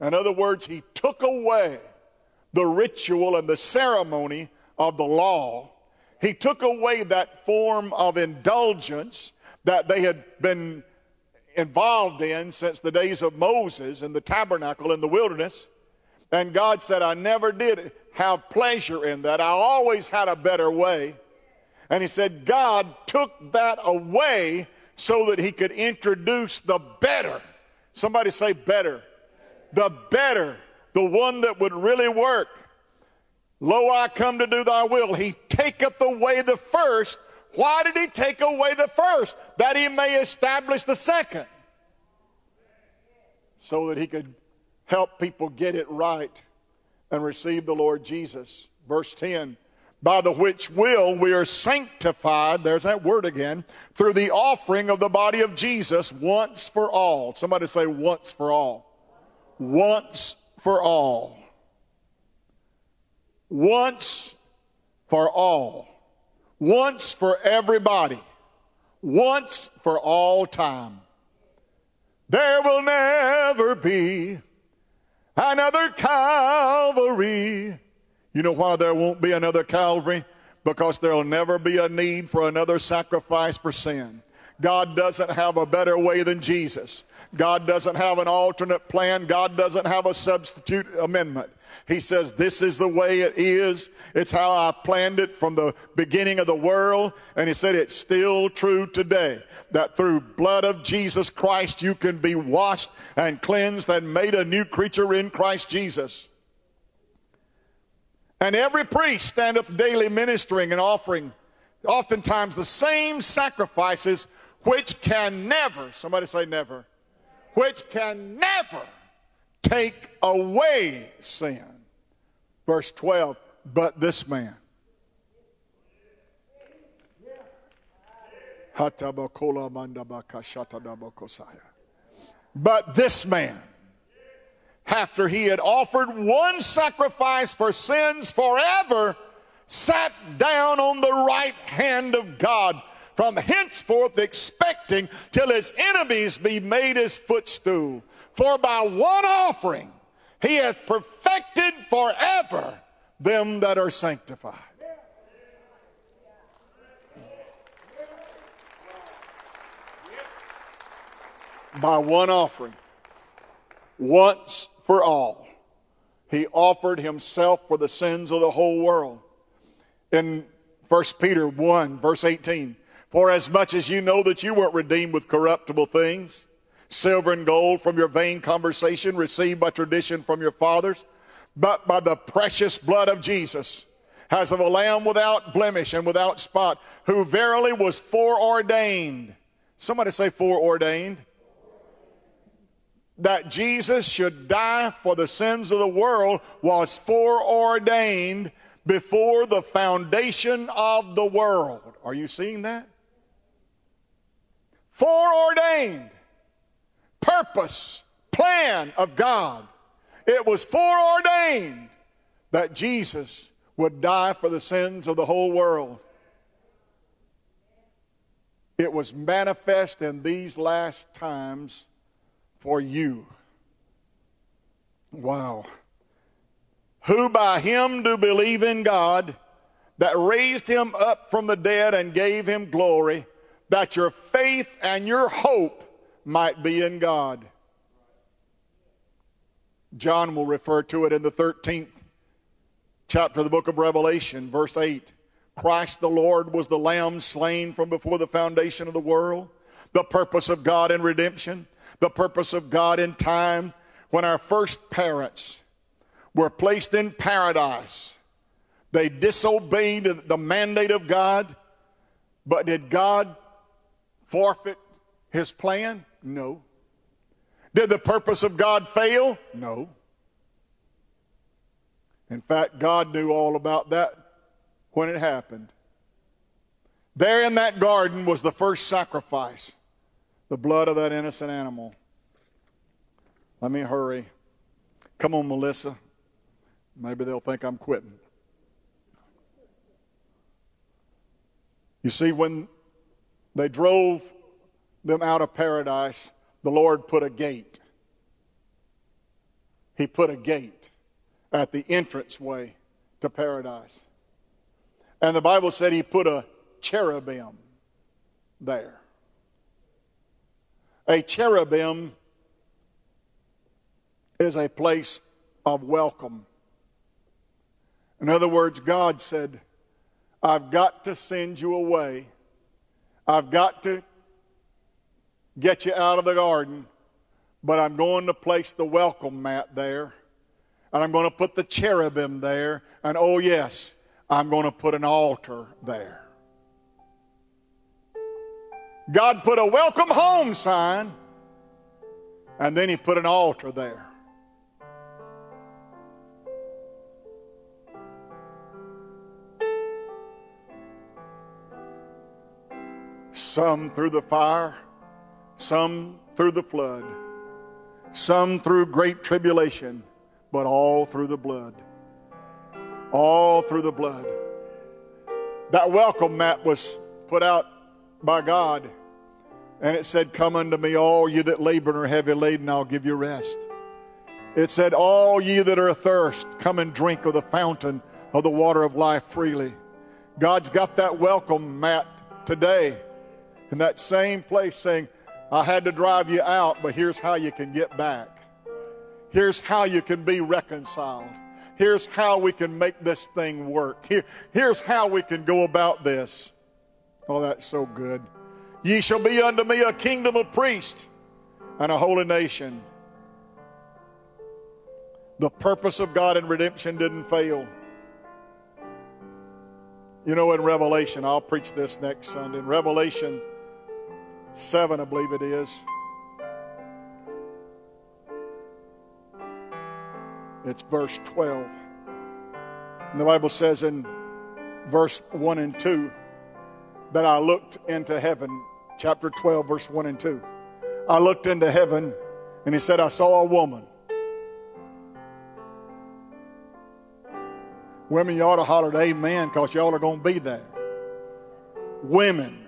In other words, he took away the ritual and the ceremony of the law. He took away that form of indulgence that they had been involved in since the days of Moses in the tabernacle in the wilderness. And God said, I never did have pleasure in that. I always had a better way. And He said, God took that away so that he could introduce the better. Somebody say better. The better, the one that would really work. Lo, I come to do thy will. He taketh away the first. Why did he take away the first? That he may establish the second. So that he could help people get it right and receive the Lord Jesus. Verse 10 by the which will we are sanctified, there's that word again, through the offering of the body of Jesus once for all. Somebody say, once for all. Once for all. Once for all. Once for everybody. Once for all time. There will never be another Calvary You know why there won't be another Calvary? Because there'll never be a need for another sacrifice for sin. God doesn't have a better way than Jesus. God doesn't have an alternate plan. God doesn't have a substitute amendment. He says, This is the way it is. It's how I planned it from the beginning of the world. And he said, It's still true today that through blood of Jesus Christ you can be washed and cleansed and made a new creature in Christ Jesus. And every priest standeth daily ministering and offering oftentimes the same sacrifices which can never, somebody say never, which can never take away sin. Verse 12, but this man. But this man, after he had offered one sacrifice for sins forever, sat down on the right hand of God from henceforth expecting till his enemies be made his footstool. For by one offering he hath perfected forever them that are sanctified. By one offering, once for all, he offered himself for the sins of the whole world. In 1 Peter 1, verse 18, for as much as you know that you weren't redeemed with corruptible things, silver and gold from your vain conversation received by tradition from your fathers, but by the precious blood of Jesus, as of a lamb without blemish and without spot, who verily was foreordained. Somebody say foreordained. That Jesus should die for the sins of the world was foreordained before the foundation of the world. Are you seeing that? foreordained purpose, plan of God. It was foreordained that Jesus would die for the sins of the whole world. It was manifest in these last times for you. Wow. Who by him do believe in God, that raised him up from the dead and gave him glory that your faith and your hope might be in God. John will refer to it in the 13th chapter of the book of Revelation, verse 8. Christ the Lord was the lamb slain from before the foundation of the world, the purpose of God in redemption, the purpose of God in time when our first parents were placed in paradise. They disobeyed the mandate of God, but did God forfeit his plan? No. Did the purpose of God fail? No. In fact, God knew all about that when it happened. There in that garden was the first sacrifice the blood of that innocent animal. Let me hurry. Come on, Melissa. Maybe they'll think I'm quitting. You see, when they drove them out of paradise. The Lord put a gate. He put a gate at the entranceway to paradise. And the Bible said He put a cherubim there. A cherubim is a place of welcome. In other words, God said, I've got to send you away I've got to get you out of the garden, but I'm going to place the welcome mat there, and I'm going to put the cherubim there, and oh, yes, I'm going to put an altar there. God put a welcome home sign, and then He put an altar there. some through the fire, some through the flood, some through great tribulation, but all through the blood. All through the blood. That welcome mat was put out by God, and it said, Come unto me, all you that labor and are heavy laden, I'll give you rest. It said, All ye that are athirst, come and drink of the fountain of the water of life freely. God's got that welcome mat today in that same place saying, I had to drive you out, but here's how you can get back. Here's how you can be reconciled. Here's how we can make this thing work. Here, here's how we can go about this. Oh, that's so good. Ye shall be unto me a kingdom of priests and a holy nation. The purpose of God in redemption didn't fail. You know, in Revelation, I'll preach this next Sunday. In Revelation 7, I believe it is. It's verse 12. And the Bible says in verse 1 and 2 that I looked into heaven, chapter 12, verse 1 and 2. I looked into heaven, and he said, I saw a woman. Women, you ought to holler amen because y'all are going to be there. Women,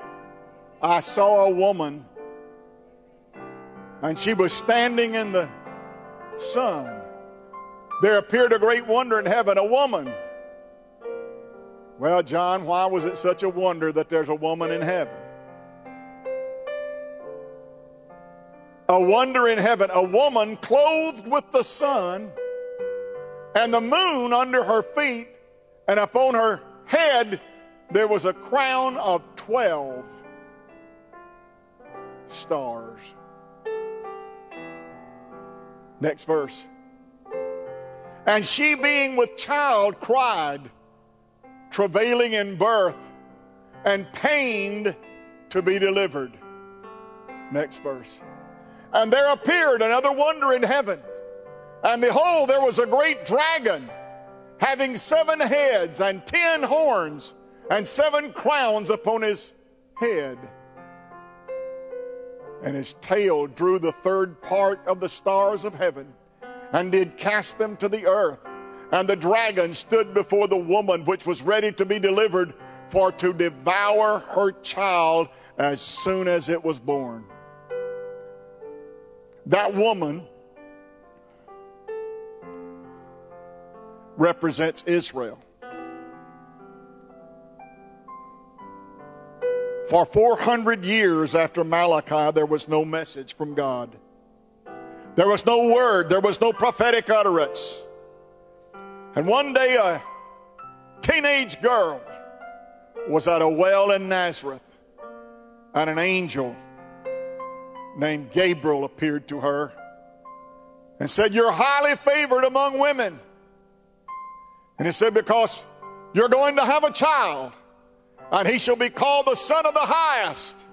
I saw a woman, and she was standing in the sun. There appeared a great wonder in heaven, a woman. Well, John, why was it such a wonder that there's a woman in heaven? A wonder in heaven, a woman clothed with the sun and the moon under her feet, and upon her head there was a crown of 12 stars. Next verse. And she, being with child, cried, travailing in birth, and pained to be delivered. Next verse. And there appeared another wonder in heaven. And behold, there was a great dragon having seven heads and ten horns and seven crowns upon his head. And his tail drew the third part of the stars of heaven and did cast them to the earth. And the dragon stood before the woman which was ready to be delivered for to devour her child as soon as it was born. That woman represents Israel. For 400 years after Malachi, there was no message from God. There was no word, there was no prophetic utterance. And one day, a teenage girl was at a well in Nazareth, and an angel named Gabriel appeared to her and said, You're highly favored among women. And he said, Because you're going to have a child, and he shall be called the Son of the Highest.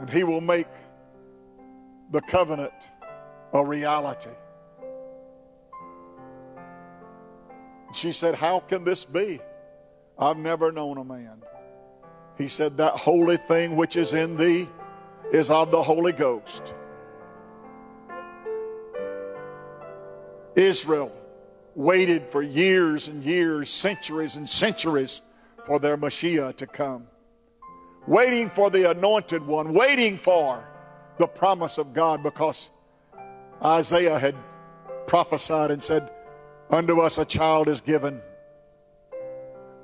And he will make the covenant a reality. She said, How can this be? I've never known a man. He said, That holy thing which is in thee is of the Holy Ghost. Israel waited for years and years, centuries and centuries for their Messiah to come. Waiting for the anointed one, waiting for the promise of God because Isaiah had prophesied and said, Unto us a child is given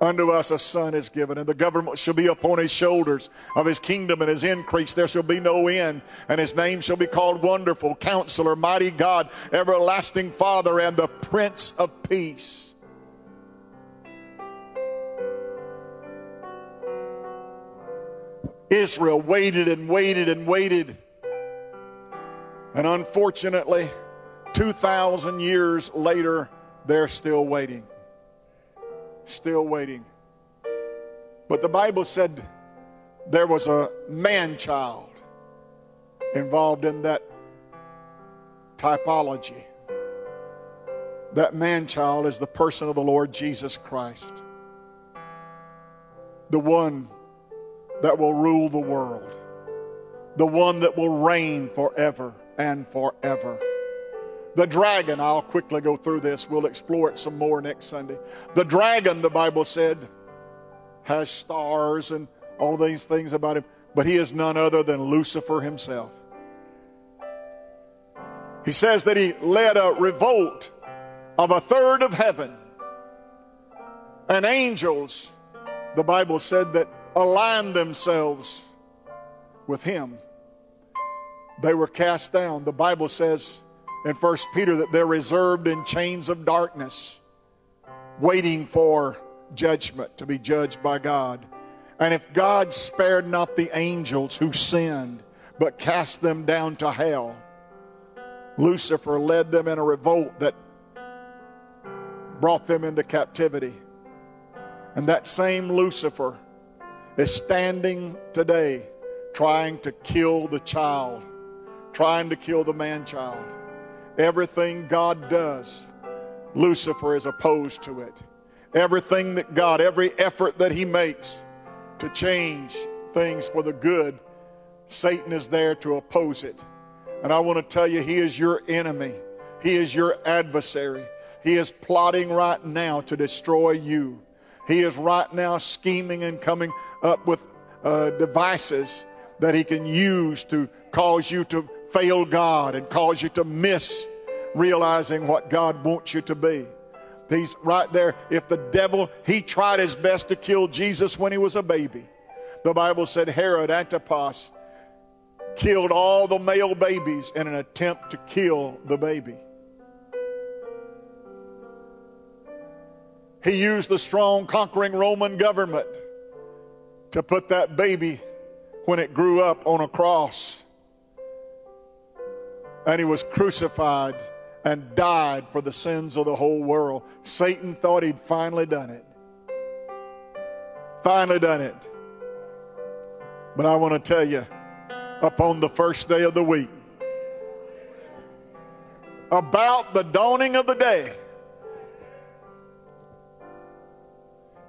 Unto us a son is given, and the government shall be upon his shoulders of his kingdom and his increase. There shall be no end, and his name shall be called Wonderful, Counselor, Mighty God, Everlasting Father, and the Prince of Peace. Israel waited and waited and waited. And unfortunately, 2,000 years later, they're still waiting still waiting. But the Bible said there was a man child involved in that typology. That man child is the person of the Lord Jesus Christ, the one that will rule the world, the one that will reign forever and forever. The dragon, I'll quickly go through this. We'll explore it some more next Sunday. The dragon, the Bible said, has stars and all these things about him, but he is none other than Lucifer himself. He says that he led a revolt of a third of heaven. And angels, the Bible said, that aligned themselves with him. They were cast down. The Bible says in 1 Peter that they're reserved in chains of darkness, waiting for judgment to be judged by God. And if God spared not the angels who sinned, but cast them down to hell, Lucifer led them in a revolt that brought them into captivity. And that same Lucifer is standing today trying to kill the child, trying to kill the man child. Everything God does, Lucifer is opposed to it. Everything that God, every effort that He makes to change things for the good, Satan is there to oppose it. And I want to tell you, he is your enemy, he is your adversary. He is plotting right now to destroy you. He is right now scheming and coming up with uh, devices that he can use to cause you to fail God and cause you to miss realizing what God wants you to be. He's right there. If the devil, he tried his best to kill Jesus when he was a baby. The Bible said Herod Antipas killed all the male babies in an attempt to kill the baby. He used the strong, conquering Roman government to put that baby when it grew up on a cross. And he was crucified and died for the sins of the whole world. Satan thought he'd finally done it. Finally done it. But I want to tell you, upon the first day of the week, about the dawning of the day,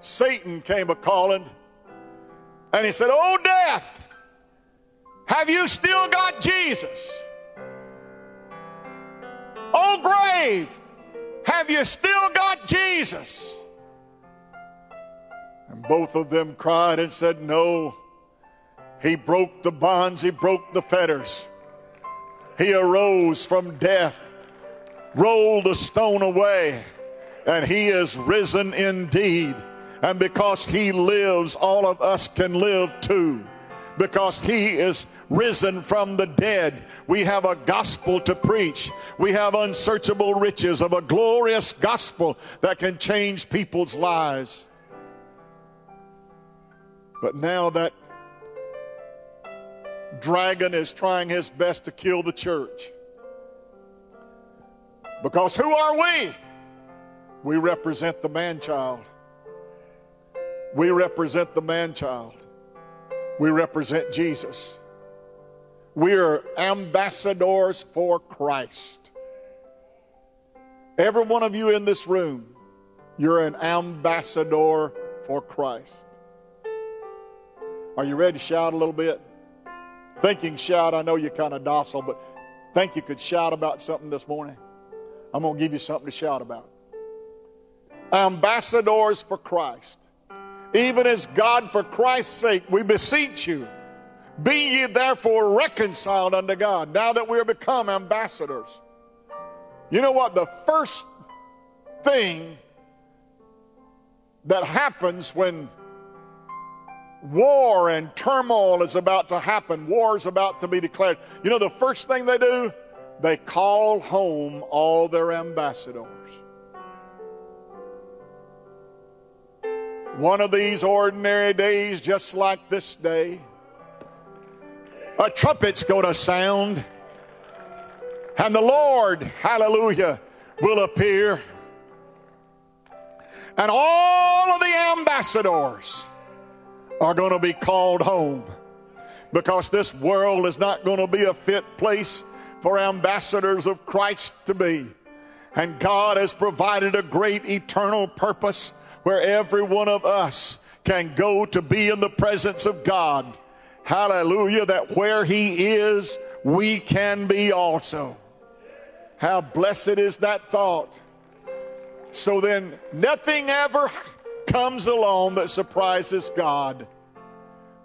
Satan came a calling and he said, Oh, death, have you still got Jesus? Oh, grave, have you still got Jesus? And both of them cried and said, No. He broke the bonds, he broke the fetters. He arose from death, rolled the stone away, and he is risen indeed. And because he lives, all of us can live too because he is risen from the dead. We have a gospel to preach. We have unsearchable riches of a glorious gospel that can change people's lives. But now that dragon is trying his best to kill the church. Because who are we? We represent the man child. We represent the man child. We represent Jesus. We are ambassadors for Christ. Every one of you in this room, you're an ambassador for Christ. Are you ready to shout a little bit? Thinking shout, I know you're kind of docile, but think you could shout about something this morning. I'm going to give you something to shout about. Ambassadors for Christ even as God, for Christ's sake, we beseech you, be ye therefore reconciled unto God, now that we are become ambassadors. You know what? The first thing that happens when war and turmoil is about to happen, war is about to be declared, you know the first thing they do? They call home all their ambassadors. One of these ordinary days, just like this day, a trumpet's going to sound, and the Lord, hallelujah, will appear. And all of the ambassadors are going to be called home because this world is not going to be a fit place for ambassadors of Christ to be. And God has provided a great eternal purpose where every one of us can go to be in the presence of God. Hallelujah. That where He is, we can be also. How blessed is that thought. So then, nothing ever comes along that surprises God.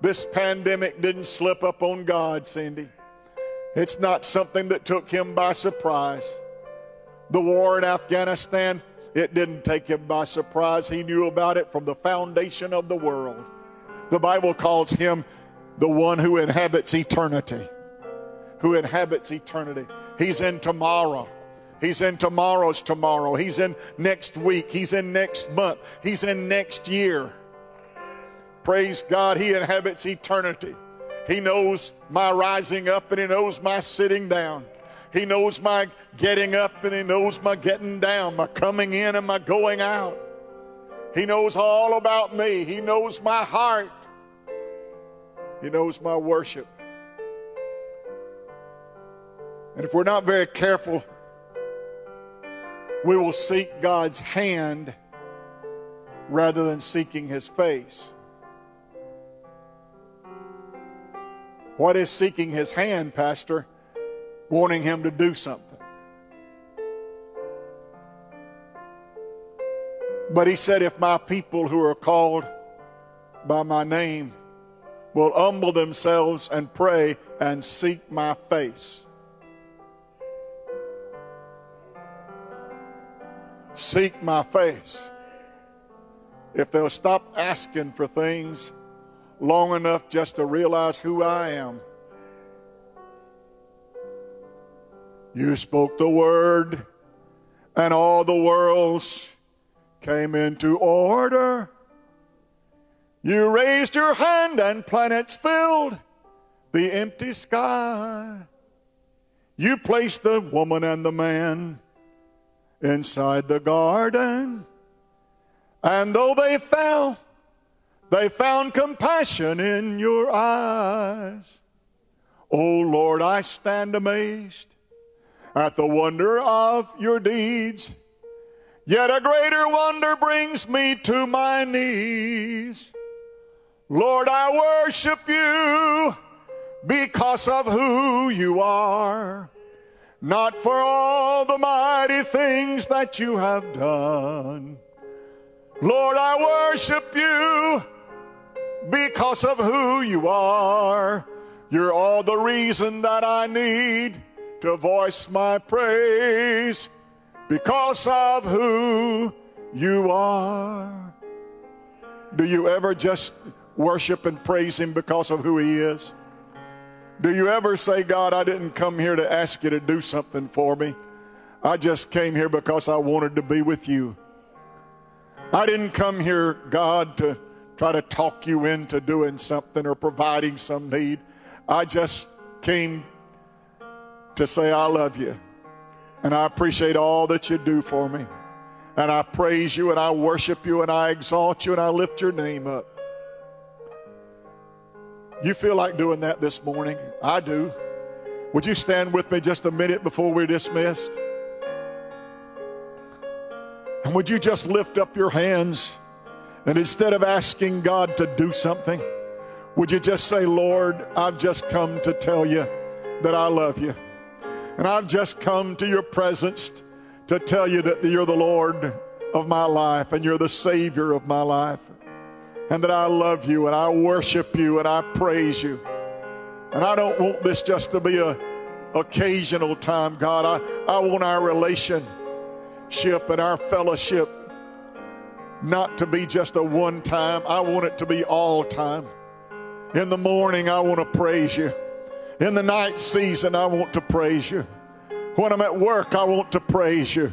This pandemic didn't slip up on God, Cindy. It's not something that took him by surprise. The war in Afghanistan, it didn't take him by surprise. He knew about it from the foundation of the world. The Bible calls him the one who inhabits eternity. Who inhabits eternity. He's in tomorrow. He's in tomorrow's tomorrow. He's in next week. He's in next month. He's in next year. Praise God, He inhabits eternity. He knows my rising up and He knows my sitting down. He knows my getting up and He knows my getting down, my coming in and my going out. He knows all about me. He knows my heart. He knows my worship. And if we're not very careful, we will seek God's hand rather than seeking His face. What is seeking his hand, Pastor? Wanting him to do something. But he said, If my people who are called by my name will humble themselves and pray and seek my face. Seek my face. If they'll stop asking for things long enough just to realize who I am. You spoke the word, and all the worlds came into order. You raised your hand, and planets filled the empty sky. You placed the woman and the man inside the garden. And though they fell, they found compassion in your eyes. Oh Lord, I stand amazed at the wonder of your deeds. Yet a greater wonder brings me to my knees. Lord, I worship you because of who you are, not for all the mighty things that you have done. Lord, I worship you because of who you are. You're all the reason that I need to voice my praise because of who you are. Do you ever just worship and praise Him because of who He is? Do you ever say, God, I didn't come here to ask you to do something for me? I just came here because I wanted to be with you. I didn't come here, God, to try to talk you into doing something or providing some need. I just came to say, I love you. And I appreciate all that you do for me. And I praise you and I worship you and I exalt you and I lift your name up. You feel like doing that this morning? I do. Would you stand with me just a minute before we're dismissed? And would you just lift up your hands? And instead of asking God to do something, would you just say, Lord, I've just come to tell you that I love you. And I've just come to your presence to tell you that you're the Lord of my life and you're the Savior of my life. And that I love you and I worship you and I praise you. And I don't want this just to be a occasional time, God. I, I want our relationship and our fellowship not to be just a one time. I want it to be all time. In the morning, I want to praise you. In the night season, I want to praise you. When I'm at work, I want to praise you.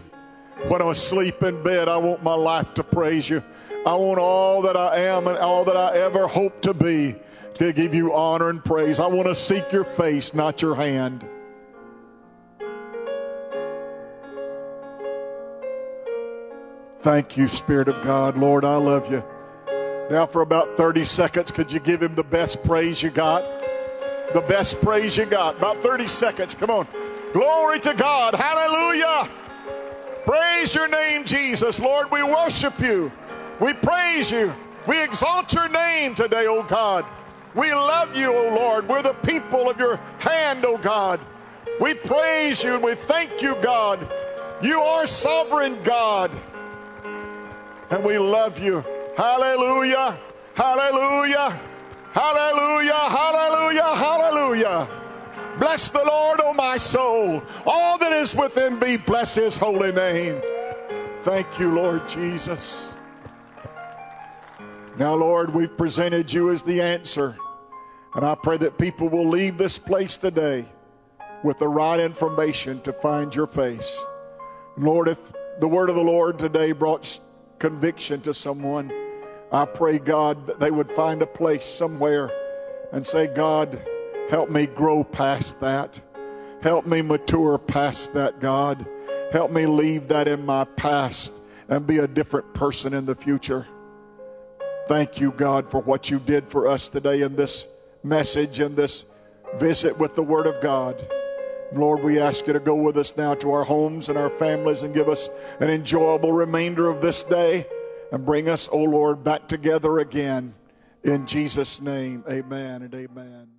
When I'm asleep in bed, I want my life to praise you. I want all that I am and all that I ever hope to be to give you honor and praise. I want to seek your face, not your hand. Thank you, Spirit of God. Lord, I love you. Now, for about 30 seconds, could you give him the best praise you got? The best praise you got. About 30 seconds. Come on. Glory to God. Hallelujah. Praise your name, Jesus. Lord, we worship you. We praise you. We exalt your name today, oh God. We love you, oh Lord. We're the people of your hand, oh God. We praise you and we thank you, God. You are sovereign God and we love you. Hallelujah, hallelujah, hallelujah, hallelujah, hallelujah. Bless the Lord, O my soul. All that is within me, bless his holy name. Thank you, Lord Jesus. Now, Lord, we've presented you as the answer. And I pray that people will leave this place today with the right information to find your face. Lord, if the word of the Lord today brought conviction to someone, I pray, God, that they would find a place somewhere and say, God, help me grow past that. Help me mature past that, God. Help me leave that in my past and be a different person in the future. Thank you, God, for what you did for us today in this message and this visit with the Word of God. Lord, we ask you to go with us now to our homes and our families and give us an enjoyable remainder of this day and bring us, O oh Lord, back together again. In Jesus' name, amen and amen.